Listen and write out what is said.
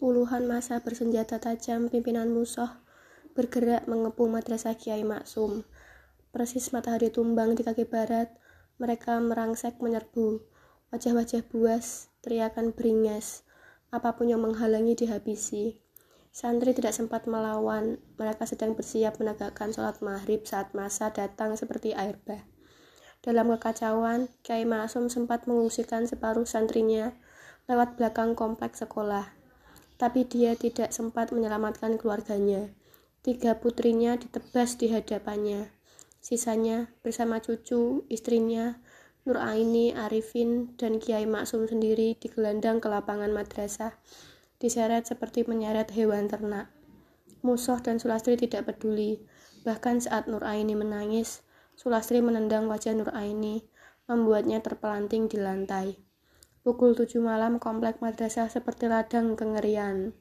Puluhan masa bersenjata tajam pimpinan musuh bergerak mengepung madrasah Kiai Maksum. Persis matahari tumbang di kaki barat, mereka merangsek menyerbu. Wajah-wajah buas, teriakan beringas, apa pun yang menghalangi dihabisi. Santri tidak sempat melawan, mereka sedang bersiap menegakkan sholat maghrib saat masa datang seperti air bah. Dalam kekacauan, Kiai Maksum sempat mengungsikan separuh santrinya lewat belakang kompleks sekolah tapi dia tidak sempat menyelamatkan keluarganya. Tiga putrinya ditebas di hadapannya. Sisanya bersama cucu, istrinya, Nur Aini, Arifin, dan Kiai Maksum sendiri digelandang ke lapangan madrasah, diseret seperti menyeret hewan ternak. Musuh dan Sulastri tidak peduli, bahkan saat Nur Aini menangis, Sulastri menendang wajah Nur Aini, membuatnya terpelanting di lantai. Pukul tujuh malam komplek madrasah seperti ladang kengerian.